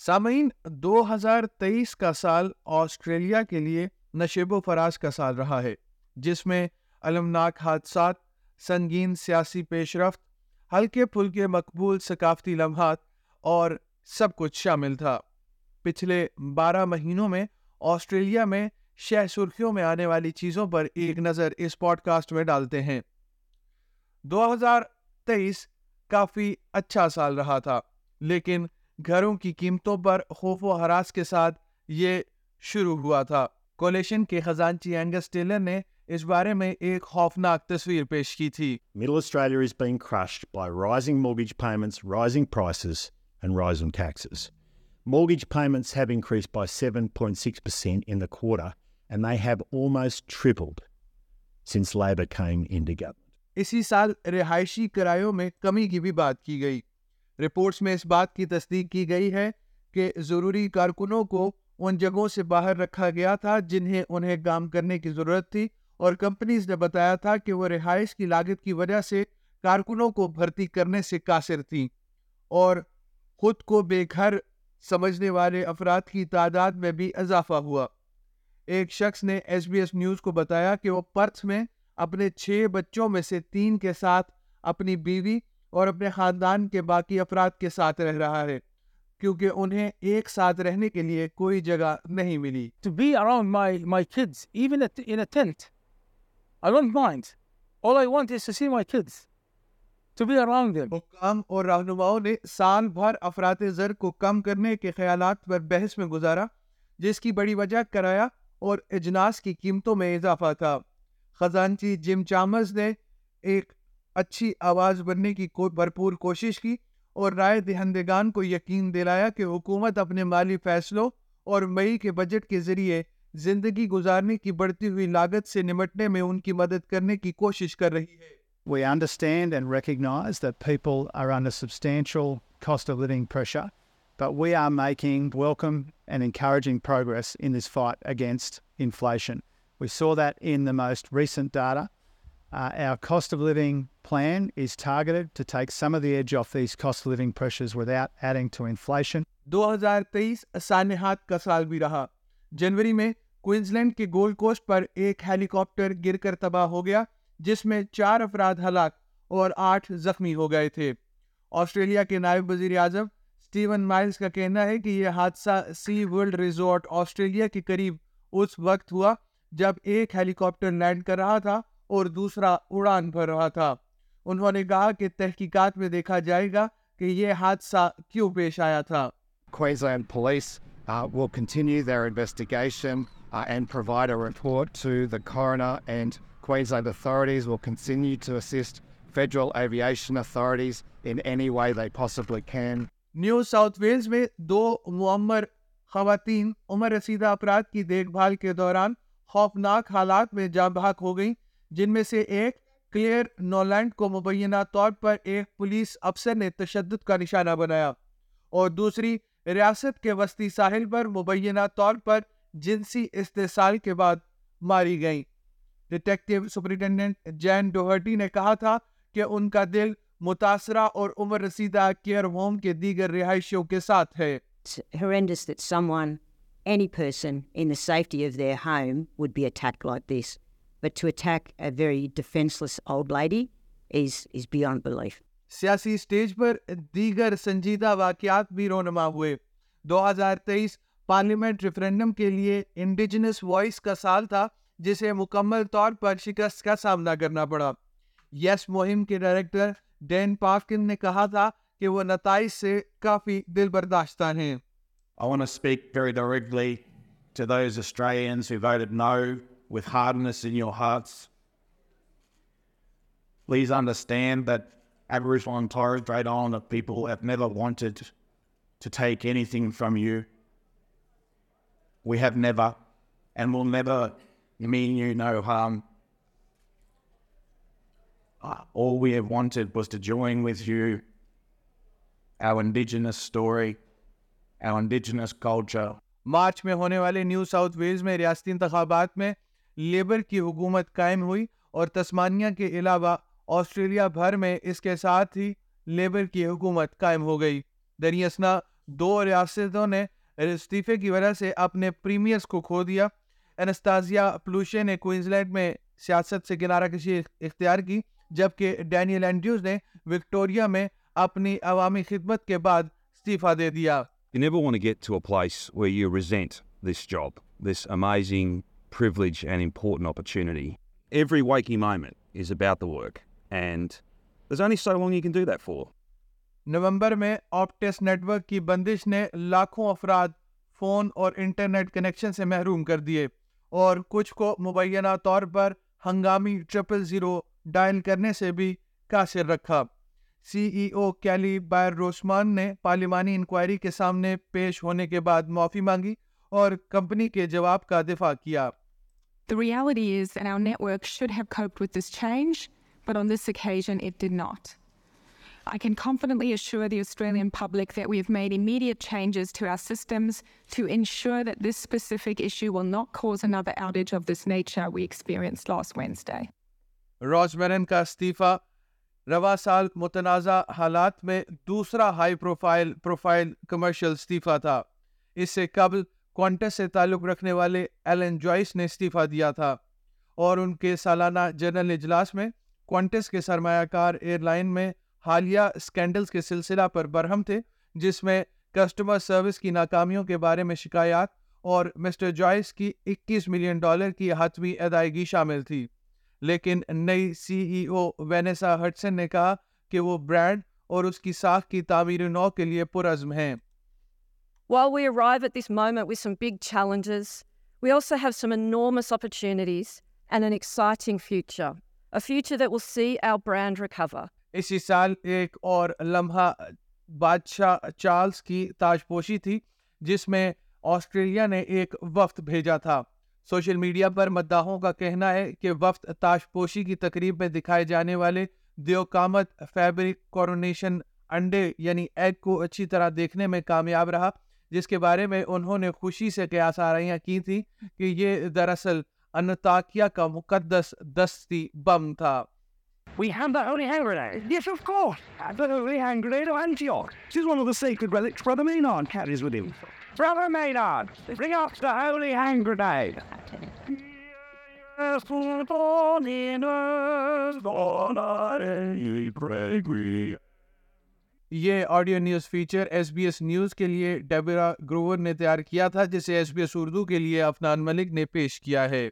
سامعین، دو ہزار تیئیس کا سال آسٹریلیا کے لیے نشیب و فراز کا سال رہا ہے، جس میں المناک حادثات، سنگین سیاسی پیش رفت، ہلکے پھلکے مقبول ثقافتی لمحات اور سب کچھ شامل تھا۔ پچھلے بارہ مہینوں میں آسٹریلیا میں شہ سرخیوں میں آنے والی چیزوں پر ایک نظر اس پوڈ کاسٹ میں ڈالتے ہیں۔ دو ہزار تیئیس کافی اچھا سال رہا تھا، لیکن گھروں کی قیمتوں پر خوف و حراس کے ساتھ یہ شروع ہوا تھا۔ کولیشن کے خزانچی انگس ٹیلر نے اس بارے میں ایک خوفناک تصویر پیش کی تھی۔ Middle Australia has been crushed by rising mortgage payments rising prices اور rising taxes mortgage payments have increased by seven point six percent in the quarter اور میں ہیو اومیس ٹریپلڈ سنس لائبر کھائیں انڈیگا اسی سال رہائشی کرایوں میں کمی کی بھی بات کی گئی۔ رپورٹس میں اس بات کی تصدیق کی گئی ہے کہ ضروری کارکنوں کو ان جگہوں سے باہر رکھا گیا تھا جنہیں انہیں کام کرنے کی ضرورت تھی اور کمپنیز نے بتایا تھا کہ وہ رہائش کی لاگت کی وجہ سے کارکنوں کو بھرتی کرنے سے قاصر تھیں اور خود کو بے گھر سمجھنے والے افراد کی تعداد میں بھی اضافہ ہوا۔ ایک شخص نے ایس بی ایس نیوز کو بتایا کہ وہ پرتھ میں اپنے چھ بچوں میں سے تین کے ساتھ اپنی بیوی اور اپنے خاندان کے باقی افراد کے ساتھ رہ رہا ہے کیونکہ انہیں ایک ساتھ رہنے کے لیے کوئی جگہ نہیں ملی to be around my, my kids, even at, in a tent. I don't mind. All I want is to see my kids, to be around them. حکام اور رہنماؤں نے سال بھر افراد زر کو کم کرنے کے خیالات پر بحث میں گزارا جس کی بڑی وجہ کرایہ اور اجناس کی قیمتوں میں اضافہ تھا خزانچی جم چامرز نے ایک اچھی آواز بننے کی کو بھرپور کوشش کی اور رائے دہندگان کو یقین دلایا کہ حکومت اپنے مالی فیصلوں اور مئی کے بجٹ کے ذریعے زندگی گزارنے کی بڑھتی ہوئی لاگت سے نمٹنے میں ان کی مدد کرنے کی کوشش کر رہی ہے We understand and recognise that people are under substantial cost of living pressure, but we are making welcome and encouraging progress in this fight against inflation. We saw that in the most recent data. Uh, our cost of living plan is targeted to take some of the edge off these cost of living pressures without adding to inflation. دو ہزار تیئیس سانحات کا سال بھی رہا۔ جنوری میں Queensland کے gold cost پر ایک ہیلی copter گر کر تباہ ہو گیا جس میں چار افراد ہلاک اور آٹھ زخمی ہو گئے تھے۔ آسٹریلیا کے نائب وزیر اعظم سٹیون مائلز کا کہنا ہے کہ یہ حادثہ سی ورلڈ ریزورٹ آسٹریلیا کے قریب اس وقت ہوا جب ایک ہیلی کاپٹر لینڈ کر رہا تھا۔ اور دوسرا اڑان بھر رہا تھا انہوں نے کہا کہ تحقیقات میں دیکھا جائے گا کہ یہ حادثہ کیوں پیش آیا تھا Queensland Police uh, will continue their investigation uh, and provide a report to the coroner, and Queensland authorities will continue to assist federal aviation authorities in any way they possibly can. New South Wales میں دو معمر خواتین عمر رسیدہ افراد کی دیکھ بھال کے دوران خوفناک حالات میں جاں بحق ہو گئیں جن میں سے ایک کلیئر نولینڈ کو مبینہ طور پر ایک پولیس افسر نے تشدد کا نشانہ بنایا اور دوسری ریاست کے وسطی ساحل پر مبینہ طور پر جنسی استحصال کے بعد ماری گئیں ڈیٹیکٹیو سپرنٹینڈنٹ جین ڈوہرٹی نے کہا تھا کہ ان کا دل متاثرہ اور عمر رسیدہ کیئر ہوم کے دیگر رہائشیوں کے ساتھ ہے horrendous that someone, any person, in the safety of their home would be attacked like this. But to attack a very defenceless old lady is, is beyond belief. سیاسی سٹیج پر دیگر سنجیدہ واقعات بھی رونما ہوئے۔ دو ہزار تیئیس پارلیمنٹ ریفرینڈم کے لیے انڈیجنس وائس کا سال تھا جسے مکمل طور پر شکست کا سامنا کرنا پڑا۔ یس مہم کے ڈائریکٹر ڈین پارکن نے کہا تھا کہ وہ نتائج سے کافی دل برداشتہ ہیں۔ I want to speak very directly to those Australians who voted no with hardness in your hearts. Please understand that Aboriginal and Torres Strait Islander people have never wanted to take anything from you. We have never and will never mean you no harm. All we have wanted was to join with you our Indigenous story, our Indigenous culture, March میں ہونے والے new South Wales میں ریاستی انتخابات میں labour کی حکومت قائم ہوئی اور تسمانیہ کے علاوہ آسٹریلیا بھر میں اس کے ساتھ ہی لیبر کی حکومت قائم ہو گئی۔ دریاسنا دو ریاستوں نے استعفے کی وجہ سے اپنے پریمیئرز کو کھو دیا۔ انستازیا پلوشے نے کوئنزلینڈ میں سیاست سے کنارہ کشی اختیار کی جبکہ ڈینیل اینڈریوز نے وکٹوریا میں اپنی عوامی خدمت کے بعد استعفیٰ دے دیا۔ You never want to get to a place where you resent this job, this amazing privilege and important opportunity. Every waking moment is about the work, and there's only so long you can do that for. نومبر میں Optus net work کی بندش نے لاکھوں افراد phone اور internet connection سے محروم کر دیے اور کچھ کو مبینہ طور پر ہنگامی ٹرپل زیرو ڈائل کرنے سے بھی قاصر رکھا سی ای او کیلی بائر روسمان نے پارلیمانی انکوائری کے سامنے پیش ہونے کے بعد معافی مانگی اور کمپنی کے جواب کا دفاع کیا The reality is that our network should have coped with this change, but on this occasion it did not. I can confidently assure the Australian public that we have made immediate changes to our systems to ensure that this specific issue will not cause another outage of this nature we experienced last Wednesday. روز میرن کا استعفیٰ رواں سال متنازع حالات میں دوسرا high profile profile commercial استعفیٰ تھا اس سے قبل کوانٹس سے تعلق رکھنے والے ایلن جوائس نے استعفیٰ دیا تھا اور ان کے سالانہ جنرل اجلاس میں کوانٹس کے سرمایہ کار ایئر لائن میں حالیہ اسکینڈلز کے سلسلہ پر برہم تھے، جس میں کسٹمر سروس کی ناکامیوں کے بارے میں شکایات اور مسٹر جوائس کی اکیس ملین ڈالر کی حتمی ادائیگی شامل تھی۔ لیکن نئی سی ای او وینیسا ہٹسن نے کہا کہ وہ برانڈ اور اس کی ساکھ کی تعمیر نو کے لیے پرعزم ہیں۔ While we arrive at this moment with some big challenges, we also have some enormous opportunities and an exciting future. A future that will see our brand recover. اسی سال ایک اور لمحہ بادشاہ چارلز کی تاج پوشی تھی جس میں آسٹریلیا نے ایک وفد بھیجا تھا سوشل میڈیا پر مداحوں کا کہنا ہے کہ وفد تاج پوشی کی تقریب میں دکھائے جانے والے دیو کامت فیبرک کورونیشن انڈے یعنی ایگ کو اچھی طرح دیکھنے میں کامیاب رہا جس کے بارے میں انہوں نے خوشی سے قیاس آرائیاں کی تھیں کہ یہ دراصل انتاکیہ کا مقدس دستی بم تھا We have the holy hand grenade. Yes, of course. The holy hand grenade of Antioch. This is one of the sacred relics Brother Maynard carries with him. Brother Maynard, bring up the holy hand grenade. Yes, born in earth, born I pray we. یہ audio news feature S B S news کے لیے Debra Grover نے تیار کیا تھا، جسے S B S Urdu کے لیے افنان ملک نے پیش کیا ہے۔